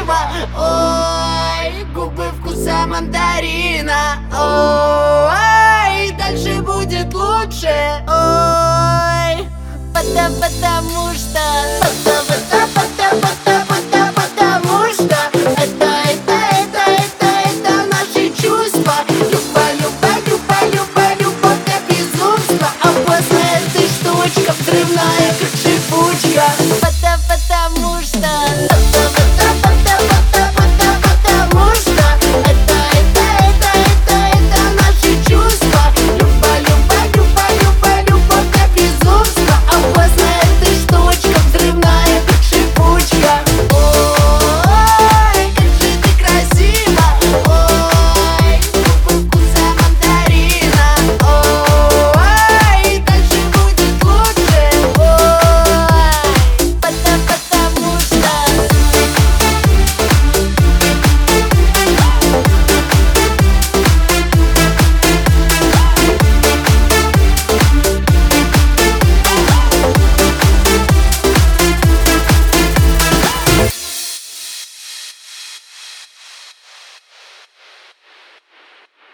красиво Ой, губы вкуса мандарина. Ой.